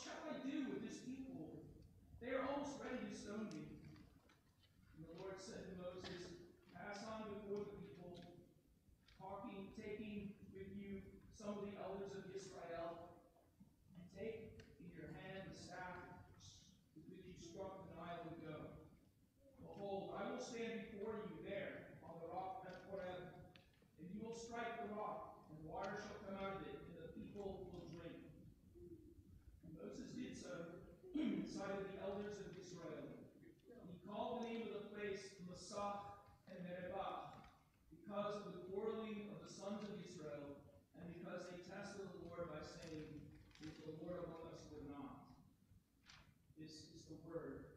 What shall I do? This is the word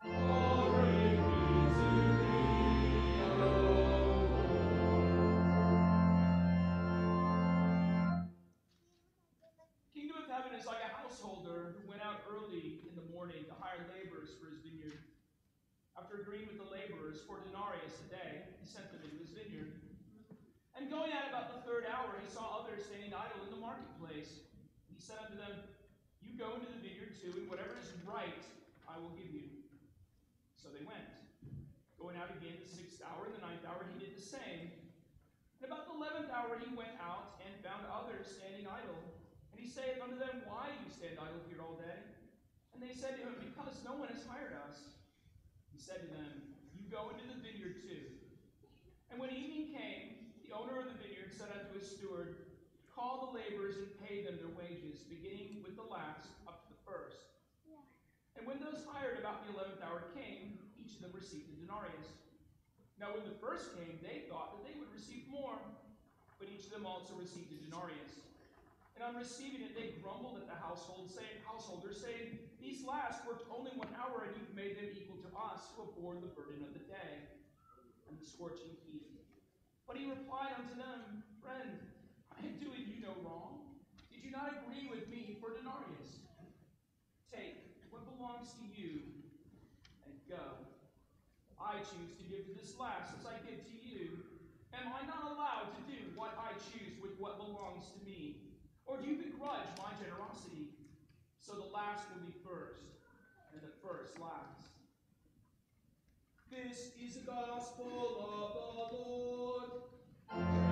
Kingdom of heaven is like a householder who went out early in the morning to hire laborers for his vineyard. After agreeing with the laborers for denarius a day, he sent them into his vineyard. And going out about the third hour, he saw others standing idle in the marketplace. He said unto them, You go into the vineyard too, and whatever is right I will give you. So they went. Going out again the sixth hour and the ninth hour, he did the same. And about the eleventh hour, he went out and found others standing idle. And he saith unto them, Why do you stand idle here all day? And they said to him, Because no one has hired us. He said to them, You go into the vineyard too. And when evening came, the owner of the vineyard said unto his steward, Call the laborers and pay them their wages, beginning with the last and when those hired about the eleventh hour came, each of them received a denarius. Now when the first came, they thought that they would receive more, but each of them also received a denarius. And on receiving it, they grumbled at the household, saying, householders, saying, These last worked only one hour, and you've made them equal to us, who have borne the burden of the day and the scorching heat. But he replied unto them, Friend, I am doing you no wrong. Did you not agree with me for denarius? Take belongs to you and go. I choose to give to this last as I give to you. Am I not allowed to do what I choose with what belongs to me? Or do you begrudge my generosity? So the last will be first, and the first last. This is the gospel of the Lord.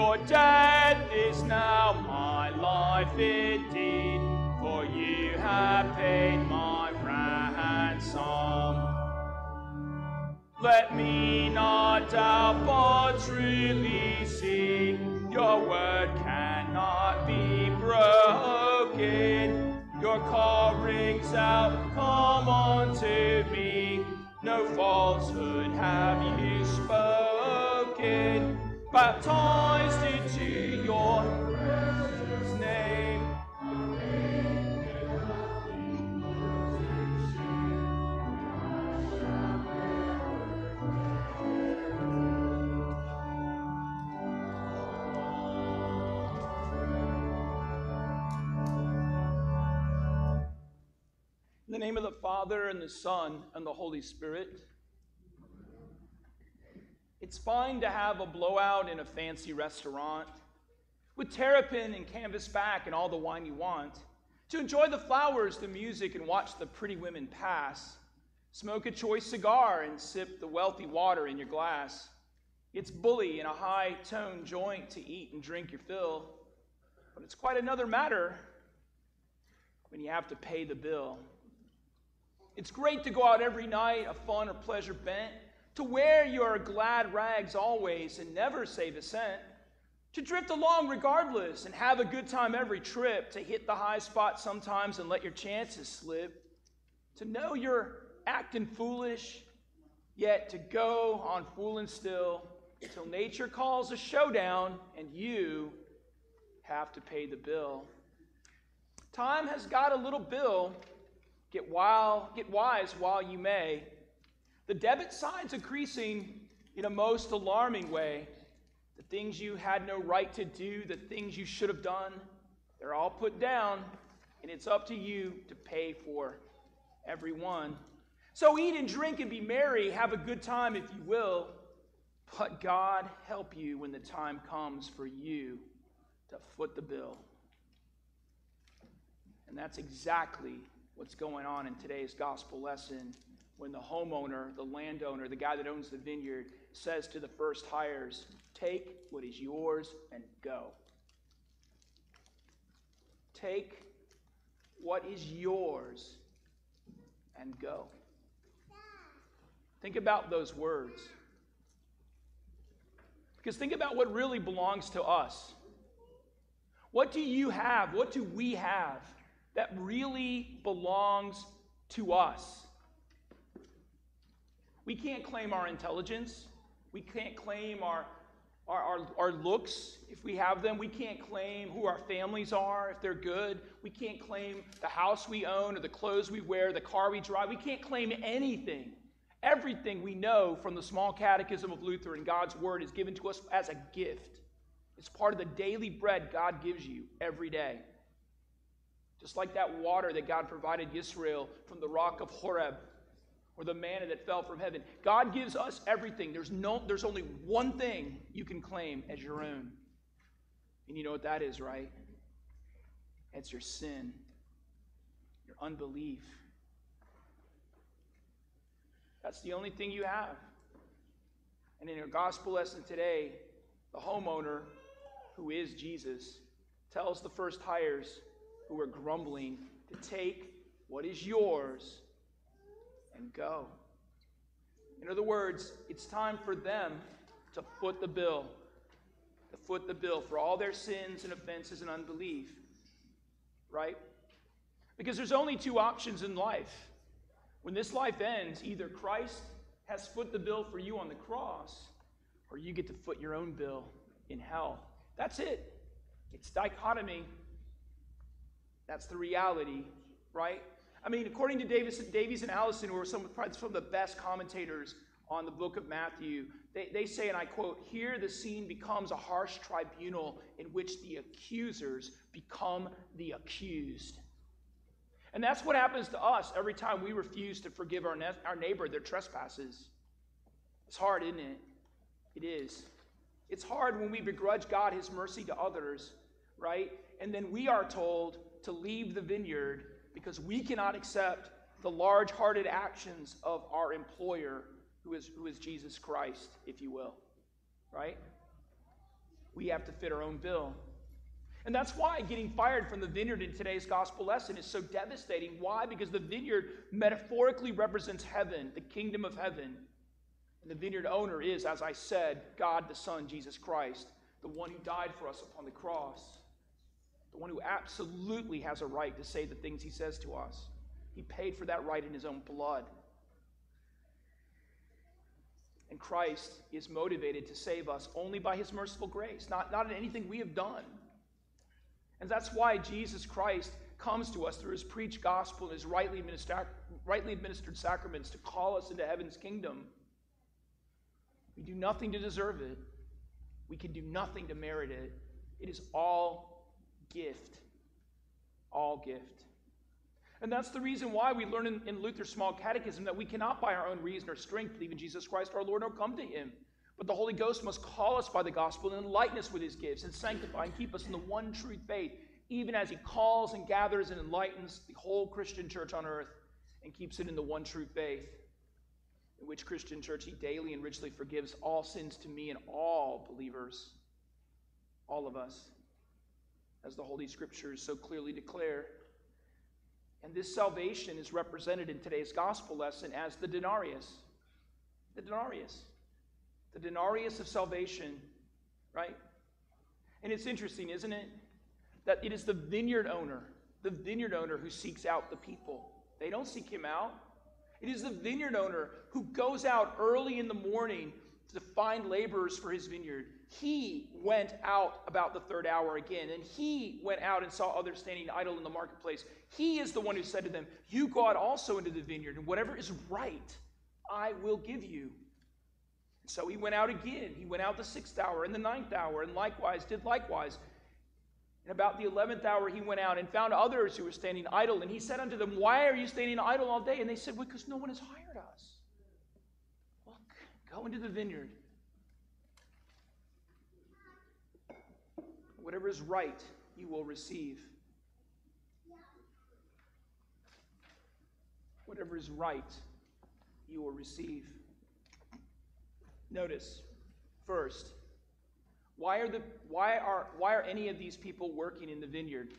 Your death is now my life indeed, for you have paid my ransom. Let me not doubt, truly see your word cannot be broken. Your call rings out, come unto me. No falsehood have you spoken. Baptized and the Son, and the Holy Spirit. It's fine to have a blowout in a fancy restaurant with terrapin and canvas back and all the wine you want, to enjoy the flowers, the music, and watch the pretty women pass, smoke a choice cigar and sip the wealthy water in your glass. It's bully in a high tone joint to eat and drink your fill, but it's quite another matter when you have to pay the bill. It's great to go out every night, a fun or pleasure bent, to wear your glad rags always and never save a cent, to drift along regardless and have a good time every trip, to hit the high spot sometimes and let your chances slip, to know you're acting foolish, yet to go on fooling still till nature calls a showdown and you have to pay the bill. Time has got a little bill Get, while, get wise while you may. The debit side's increasing in a most alarming way. The things you had no right to do, the things you should have done, they're all put down, and it's up to you to pay for every one. So eat and drink and be merry, have a good time if you will, but God help you when the time comes for you to foot the bill. And that's exactly what's going on in today's gospel lesson when the homeowner, the landowner, the guy that owns the vineyard says to the first hires, Take what is yours and go. Take what is yours and go. Think about those words. Because think about what really belongs to us. What do you have? What do we have that really belongs to us? We can't claim our intelligence. We can't claim our, our, our, our, looks if we have them. We can't claim who our families are if they're good. We can't claim the house we own or the clothes we wear, the car we drive. We can't claim anything. Everything we know from the small catechism of Luther and God's word is given to us as a gift. It's part of the daily bread God gives you every day. Just like that water that God provided Israel from the rock of Horeb or the manna that fell from heaven. God gives us everything. There's, no, there's only one thing you can claim as your own. And you know what that is, right? It's your sin, your unbelief. That's the only thing you have. And in your gospel lesson today, the homeowner, who is Jesus, tells the first hires who are grumbling to take what is yours and go. In other words, it's time for them to foot the bill, to foot the bill for all their sins and offenses and unbelief. Right? Because there's only two options in life. When this life ends, either Christ has foot the bill for you on the cross, or you get to foot your own bill in hell. That's it. It's dichotomy. That's the reality, right? I mean, according to Davis, Davies and Allison, who are some, probably some of the best commentators on the book of Matthew, they, they say, and I quote, here the scene becomes a harsh tribunal in which the accusers become the accused. And that's what happens to us every time we refuse to forgive our, ne- our neighbor their trespasses. It's hard, isn't it? It is. It's hard when we begrudge God his mercy to others, right? And then we are told to leave the vineyard because we cannot accept the large hearted actions of our employer, who is, who is Jesus Christ, if you will, right? We have to fit our own bill. And that's why getting fired from the vineyard in today's gospel lesson is so devastating. Why? Because the vineyard metaphorically represents heaven, the kingdom of heaven. And the vineyard owner is, as I said, God the Son, Jesus Christ, the one who died for us upon the cross, the one who absolutely has a right to say the things he says to us. He paid for that right in his own blood. And Christ is motivated to save us only by his merciful grace, not, not in anything we have done. And that's why Jesus Christ comes to us through his preached gospel and his rightly rightly administered sacraments to call us into heaven's kingdom. We do nothing to deserve it. We can do nothing to merit it. It is all gift. All gift. And that's the reason why we learn in, in, Luther's small catechism that we cannot by our own reason or strength believe in Jesus Christ our Lord or come to him. But the Holy Ghost must call us by the gospel and enlighten us with his gifts and sanctify and keep us in the one true faith, even as he calls and gathers and enlightens the whole Christian church on earth and keeps it in the one true faith in which Christian church he daily and richly forgives all sins to me and all believers, all of us, as the Holy Scriptures so clearly declare. And this salvation is represented in today's gospel lesson as the denarius. The denarius. The denarius of salvation, right? And it's interesting, isn't it? That it is the vineyard owner, the vineyard owner who seeks out the people. They don't seek him out. It is the vineyard owner who goes out early in the morning to find laborers for his vineyard. He went out about the third hour again, and he went out and saw others standing idle in the marketplace. He is the one who said to them, You go out also into the vineyard, and whatever is right, I will give you. So he went out again. He went out the sixth hour and the ninth hour, and likewise did likewise. And about the eleventh hour, he went out and found others who were standing idle. And he said unto them, Why are you standing idle all day? And they said, Because no one has hired us. Go into the vineyard. Whatever is right, you will receive. Whatever is right, you will receive. Notice, first, why are, the, why, are, why are any of these people working in the vineyard?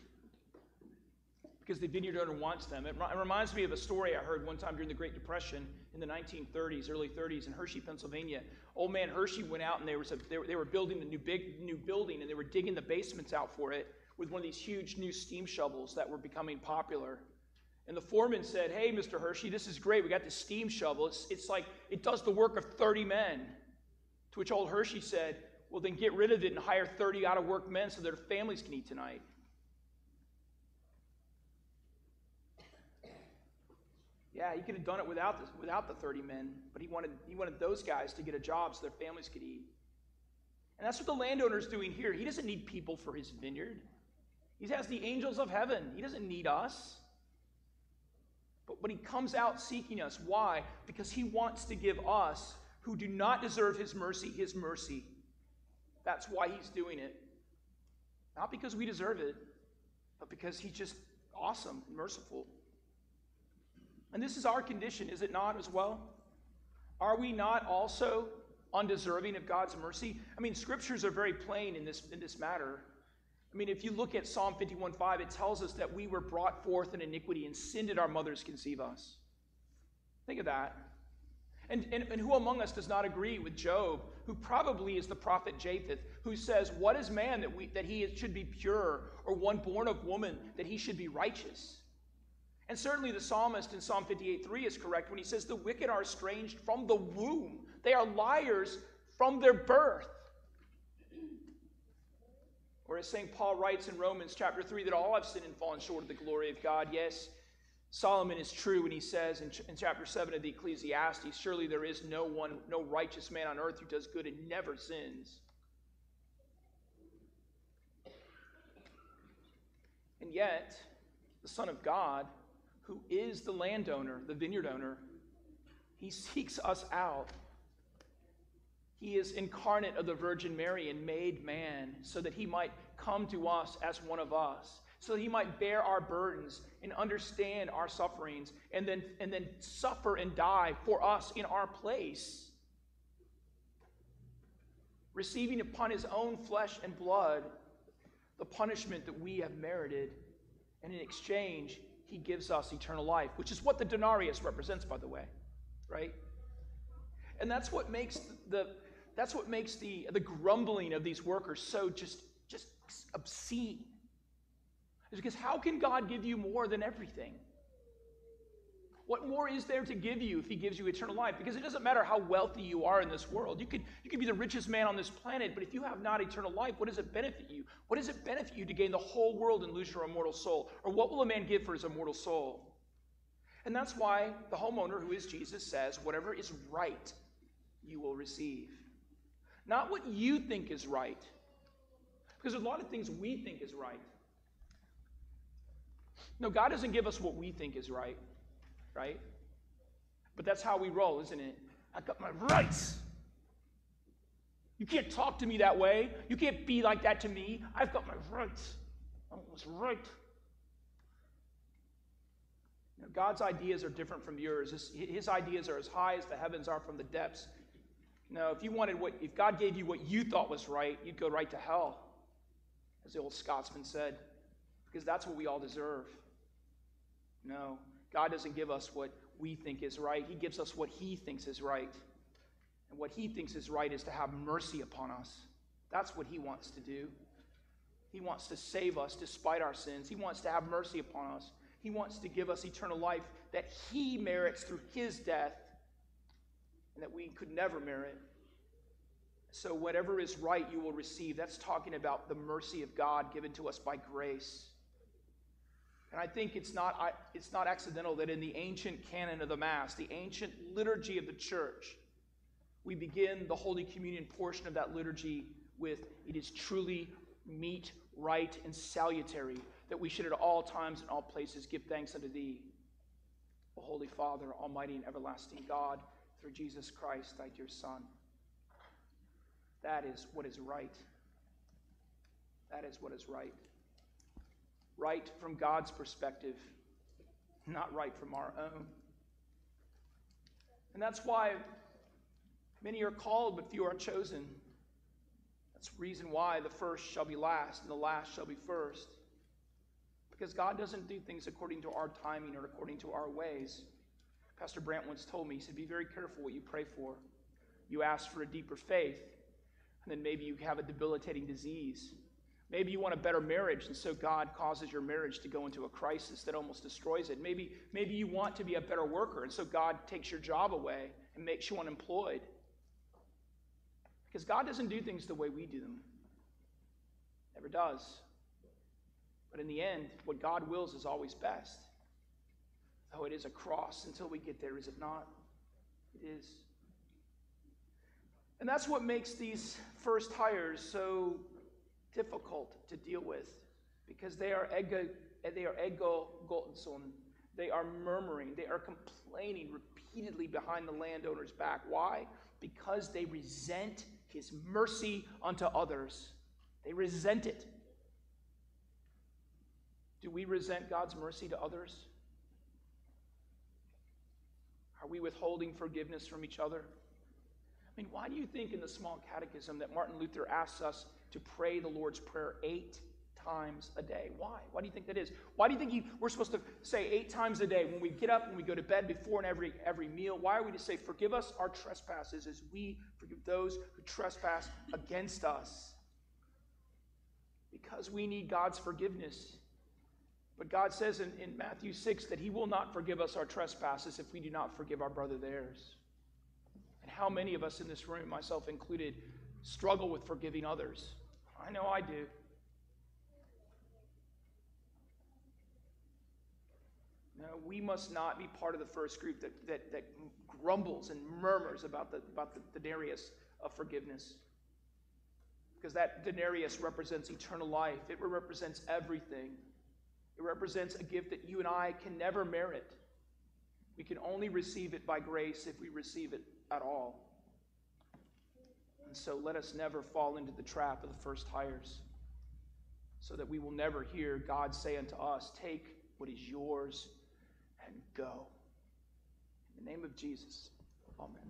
Because the vineyard owner wants them. It, it reminds me of a story I heard one time during the Great Depression in the 1930s, early 30s, in Hershey, Pennsylvania. Old man Hershey went out and they were, they were, they were building a new big new building and they were digging the basements out for it with one of these huge new steam shovels that were becoming popular. And the foreman said, Hey, Mr. Hershey, this is great. We got this steam shovel. It's, it's like it does the work of 30 men. To which old Hershey said, well, then get rid of it and hire 30 out of work men so their families can eat tonight. Yeah, he could have done it without the, without the 30 men, but he wanted, he wanted those guys to get a job so their families could eat. And that's what the landowner's doing here. He doesn't need people for his vineyard, he has the angels of heaven. He doesn't need us. But, but he comes out seeking us. Why? Because he wants to give us, who do not deserve his mercy, his mercy. That's why he's doing it. Not because we deserve it, but because he's just awesome and merciful. And this is our condition, is it not, as well? Are we not also undeserving of God's mercy? I mean, scriptures are very plain in this, in this matter. I mean, if you look at Psalm 51:5, it tells us that we were brought forth in iniquity and sin did our mothers conceive us. Think of that. And, and, and who among us does not agree with Job, who probably is the prophet Japheth, who says, What is man that, we, that he should be pure, or one born of woman that he should be righteous? And certainly the psalmist in Psalm 58 3 is correct when he says, The wicked are estranged from the womb, they are liars from their birth. Or as St. Paul writes in Romans chapter 3, that all have sinned and fallen short of the glory of God. Yes, Solomon is true when he says in, ch- in chapter 7 of the Ecclesiastes, Surely there is no one, no righteous man on earth who does good and never sins. And yet, the Son of God, who is the landowner, the vineyard owner, he seeks us out. He is incarnate of the Virgin Mary and made man so that he might come to us as one of us so that he might bear our burdens and understand our sufferings and then, and then suffer and die for us in our place. receiving upon his own flesh and blood the punishment that we have merited. And in exchange, he gives us eternal life, which is what the denarius represents, by the way, right? And that's what makes the that's what makes the, the grumbling of these workers so just, just obscene. Is because how can God give you more than everything? What more is there to give you if he gives you eternal life? Because it doesn't matter how wealthy you are in this world. You could, you could be the richest man on this planet, but if you have not eternal life, what does it benefit you? What does it benefit you to gain the whole world and lose your immortal soul? Or what will a man give for his immortal soul? And that's why the homeowner, who is Jesus, says, Whatever is right, you will receive. Not what you think is right. Because there's a lot of things we think is right. No, God doesn't give us what we think is right right? But that's how we roll, isn't it? I got my rights. You can't talk to me that way. You can't be like that to me. I've got my rights. I was right. God's ideas are different from yours. His, his ideas are as high as the heavens are from the depths. No, if you wanted what, if God gave you what you thought was right, you'd go right to hell, as the old Scotsman said, because that's what we all deserve. No, God doesn't give us what we think is right, He gives us what He thinks is right. And what He thinks is right is to have mercy upon us. That's what He wants to do. He wants to save us despite our sins. He wants to have mercy upon us. He wants to give us eternal life that He merits through His death and that we could never merit. So, whatever is right, you will receive. That's talking about the mercy of God given to us by grace. And I think it's not, it's not accidental that in the ancient canon of the Mass, the ancient liturgy of the church, we begin the Holy Communion portion of that liturgy with it is truly meet, right, and salutary that we should at all times and all places give thanks unto thee, O Holy Father, Almighty and everlasting God, through Jesus Christ, thy dear Son. That is what is right. That is what is right right from God's perspective, not right from our own. And that's why many are called, but few are chosen. That's the reason why the first shall be last and the last shall be first. Because God doesn't do things according to our timing or according to our ways. Pastor Brandt once told me, he said, Be very careful what you pray for. You ask for a deeper faith, and then maybe you have a debilitating disease. Maybe you want a better marriage, and so God causes your marriage to go into a crisis that almost destroys it. Maybe, maybe you want to be a better worker, and so God takes your job away and makes you unemployed. Because God doesn't do things the way we do them, never does. But in the end, what God wills is always best. Though it is a cross until we get there, is it not? It is. And that's what makes these first hires so difficult to deal with because they are ego, they are ego gotenson. They are murmuring. They are complaining repeatedly behind the landowner's back. Why? Because they resent his mercy unto others. They resent it. Do we resent God's mercy to others? Are we withholding forgiveness from each other? I mean, why do you think in the small catechism that Martin Luther asks us to pray the Lord's Prayer eight times a day. Why? Why do you think that is? Why do you think we're supposed to say eight times a day when we get up, when we go to bed, before and every every meal? Why are we to say, "Forgive us our trespasses, as we forgive those who trespass against us"? Because we need God's forgiveness. But God says in, in Matthew 6 that He will not forgive us our trespasses if we do not forgive our brother theirs. And how many of us in this room, myself included, struggle with forgiving others? I know I do. No, we must not be part of the first group that, that, that grumbles and murmurs about the, about the denarius of forgiveness. Because that denarius represents eternal life, it represents everything. It represents a gift that you and I can never merit. We can only receive it by grace if we receive it at all. And so let us never fall into the trap of the first hires, so that we will never hear God say unto us, Take what is yours and go. In the name of Jesus, amen.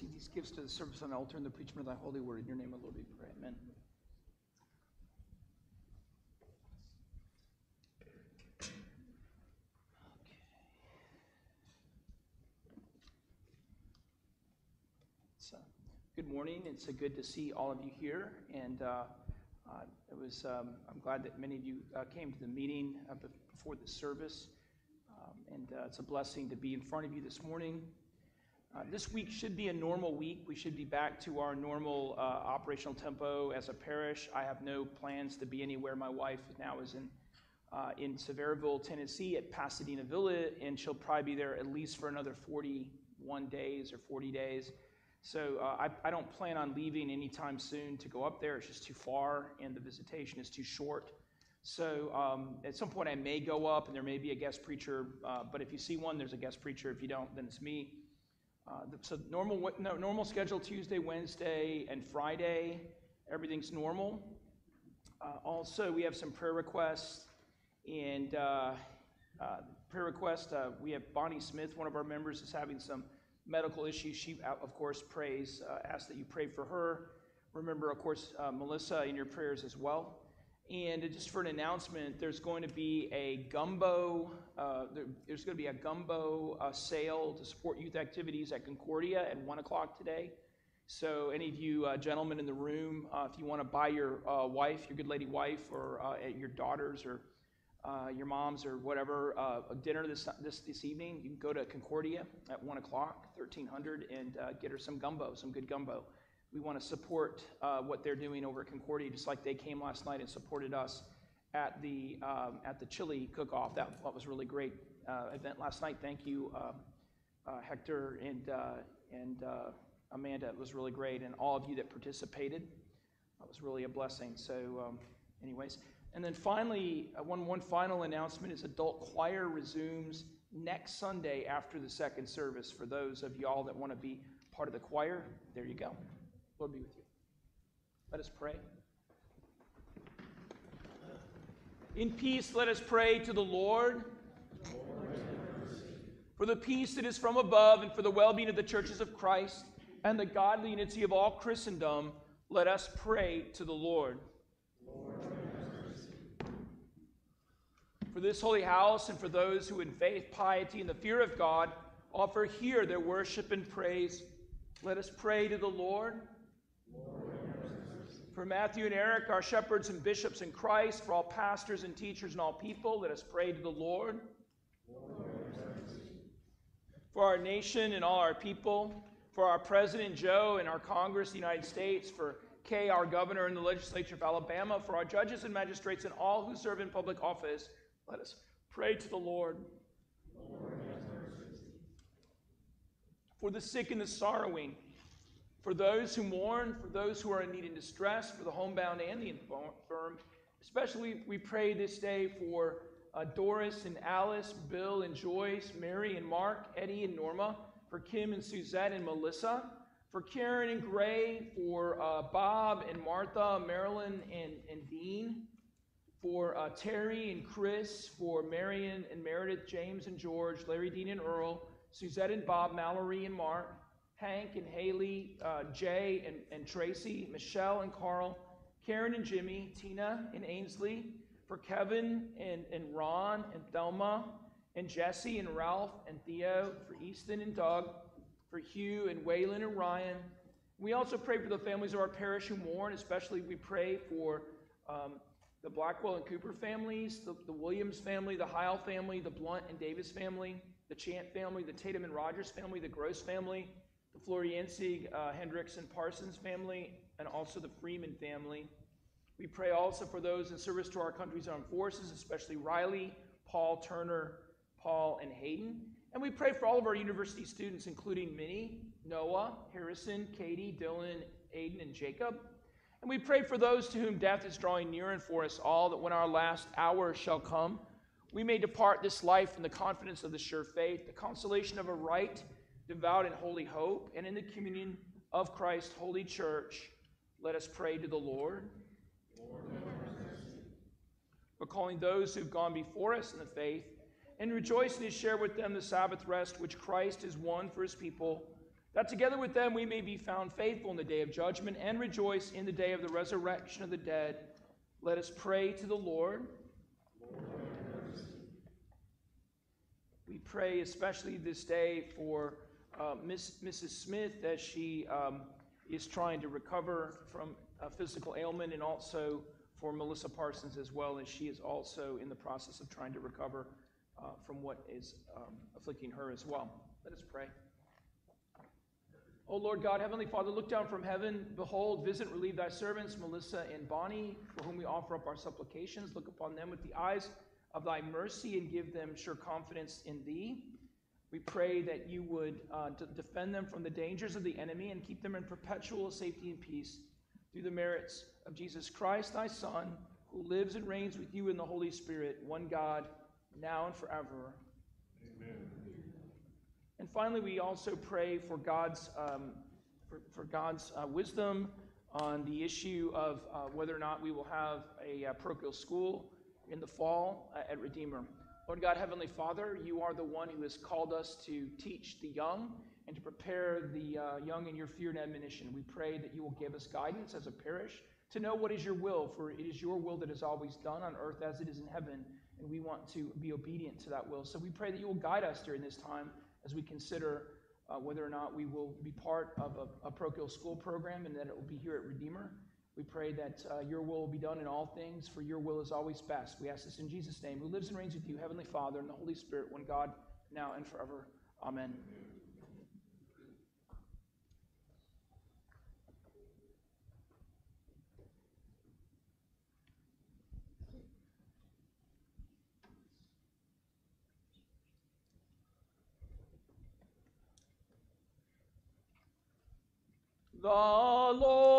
Receive these gifts to the service on the altar and the preachment of thy holy word. In your name, O Lord, we pray. Amen. Good morning. It's uh, good to see all of you here, and uh, uh, it was. Um, I'm glad that many of you uh, came to the meeting uh, before the service, um, and it's a blessing to be in front of you this morning. Uh, this week should be a normal week. We should be back to our normal uh, operational tempo as a parish. I have no plans to be anywhere. My wife now is in uh, in Sevierville, Tennessee, at Pasadena Villa, and she'll probably be there at least for another 41 days or 40 days. So uh, I, I don't plan on leaving anytime soon to go up there. It's just too far, and the visitation is too short. So um, at some point, I may go up, and there may be a guest preacher. Uh, but if you see one, there's a guest preacher. If you don't, then it's me. Uh, so normal, no, normal schedule Tuesday, Wednesday, and Friday. Everything's normal. Uh, also, we have some prayer requests. And uh, uh, prayer request, uh, we have Bonnie Smith, one of our members, is having some medical issues. She, of course, prays, uh, asks that you pray for her. Remember, of course, uh, Melissa in your prayers as well. And just for an announcement, there's going to be a gumbo. Uh, there, there's going to be a gumbo uh, sale to support youth activities at Concordia at one o'clock today. So, any of you uh, gentlemen in the room, uh, if you want to buy your uh, wife, your good lady wife, or uh, your daughters, or your moms or whatever a dinner this, this this evening, you can go to Concordia at one o'clock, thirteen hundred, and get her some gumbo, some good gumbo. We want to support uh, what they're doing over at Concordia, just like they came last night and supported us at the um, at the chili cook-off. That, that was really great uh, event last night. Thank you, uh, Hector and and Amanda. It was really great, and all of you that participated. That was really a blessing. So, um, anyways. And then finally, uh, one, one final announcement is adult choir resumes next Sunday after the second service. For those of y'all that want to be part of the choir, there you go. Lord be with you. Let us pray. In peace, let us pray to the Lord. For the peace that is from above and for the well being of the churches of Christ and the godly unity of all Christendom, let us pray to the Lord. for this holy house and for those who in faith, piety, and the fear of God offer here their worship and praise. Let us pray to the Lord. Lord for Matthew and Eric, our shepherds and bishops in Christ, for all pastors and teachers and all people, let us pray to the Lord. For our nation and all our people, for our President Joe and our Congress, the United States, for Kay, our governor in the legislature of Alabama, for our judges and magistrates and all who serve in public office, let us pray to the. Lord for the sick and the sorrowing, for those who mourn, for those who are in need and distress, for the homebound and the infirm. Especially, we pray this day for uh, Doris and Alice, Bill and Joyce, Mary and Mark, Eddie and Norma, for Kim and Suzette and Melissa, for Karen and Gray, for uh, Bob and Martha, Marilyn and, and Dean, for uh, Terry and Chris, for Marion and Meredith, James and George, Larry, Dean and Earl, Suzette and Bob, Mallory and Mark, Hank and Haley, uh, Jay and, and Tracy, Michelle and Carl, Karen and Jimmy, Tina and Ainsley, for Kevin and, and Ron and Thelma, and Jesse and Ralph and Theo, for Easton and Doug, for Hugh and Waylon and Ryan. We also pray for the families of our parish who mourn, especially we pray for um, the Blackwell and Cooper families, the, the Williams family, the Heil family, the Blunt and Davis family, the Chant family, the Tatum and Rogers family, the Gross family, the Floriensi, uh, Hendricks and Parsons family, and also the Freeman family. We pray also for those in service to our country's armed forces, especially Riley, Paul, Turner, Paul, and Hayden. And we pray for all of our university students, including Minnie, Noah, Harrison, Katie, Dylan, Aiden, and Jacob. And we pray for those to whom death is drawing near and for us all, that when our last hour shall come, we may depart this life in the confidence of the sure faith, the consolation of a right, devout, and holy hope, and in the communion of Christ's holy church. Let us pray to the Lord. Lord Recalling those who've gone before us in the faith, and rejoicing to share with them the Sabbath rest which Christ has won for his people that together with them we may be found faithful in the day of judgment and rejoice in the day of the resurrection of the dead. Let us pray to the Lord. We pray especially this day for uh, Miss, Mrs. Smith as she um, is trying to recover from a physical ailment, and also for Melissa Parsons as well, as she is also in the process of trying to recover uh, from what is um, afflicting her as well. Let us pray. O Lord God, Heavenly Father, look down from heaven. Behold, visit, relieve thy servants, Melissa and Bonnie, for whom we offer up our supplications. Look upon them with the eyes of thy mercy and give them sure confidence in thee. We pray that you would uh, d- defend them from the dangers of the enemy and keep them in perpetual safety and peace through the merits of Jesus Christ, thy Son, who lives and reigns with you in the Holy Spirit, one God, now and forever. Amen. And finally, we also pray for God's, um, for, for, God's uh, wisdom on the issue of uh, whether or not we will have a uh, parochial school in the fall uh, at Redeemer. Lord God, Heavenly Father, you are the one who has called us to teach the young and to prepare the uh, young in your fear and admonition. We pray that you will give us guidance as a parish to know what is your will, for it is your will that is always done on earth as it is in heaven, and we want to be obedient to that will. So we pray that you will guide us during this time as we consider uh, whether or not we will be part of a, a parochial school program and that it will be here at Redeemer. We pray that uh, your will will be done in all things, for your will is always best. We ask this in Jesus' name, who lives and reigns with you, Heavenly Father, and the Holy Spirit, one God, now and forever. Amen. The Lord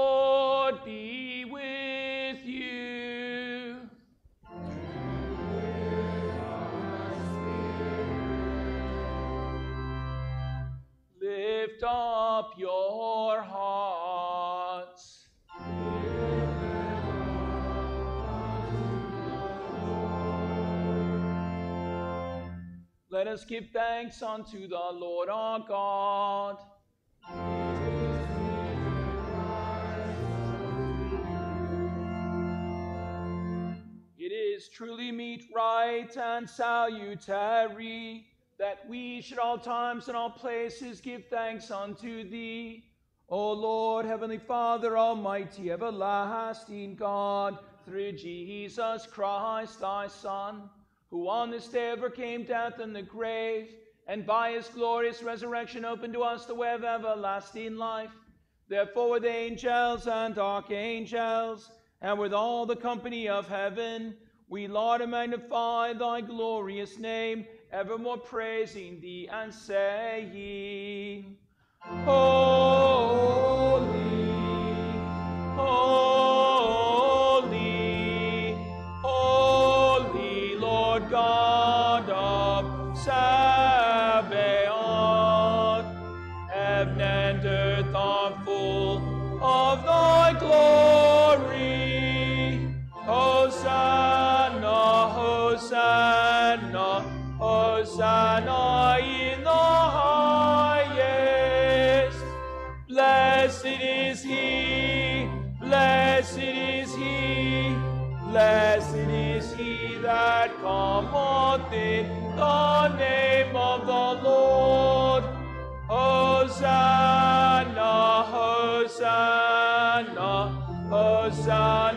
us give thanks unto the Lord our God. It is truly meet, right, and salutary that we should all times and all places give thanks unto thee. O Lord, Heavenly Father, Almighty, everlasting God, through Jesus Christ, thy Son, who on this day overcame death and the grave, and by his glorious resurrection opened to us the way of everlasting life. Therefore, with angels and archangels, and with all the company of heaven, we laud and magnify thy glorious name, evermore praising thee and saying, Holy, holy, blessed is he that cometh in the name of the Lord. Hosanna, Hosanna, Hosanna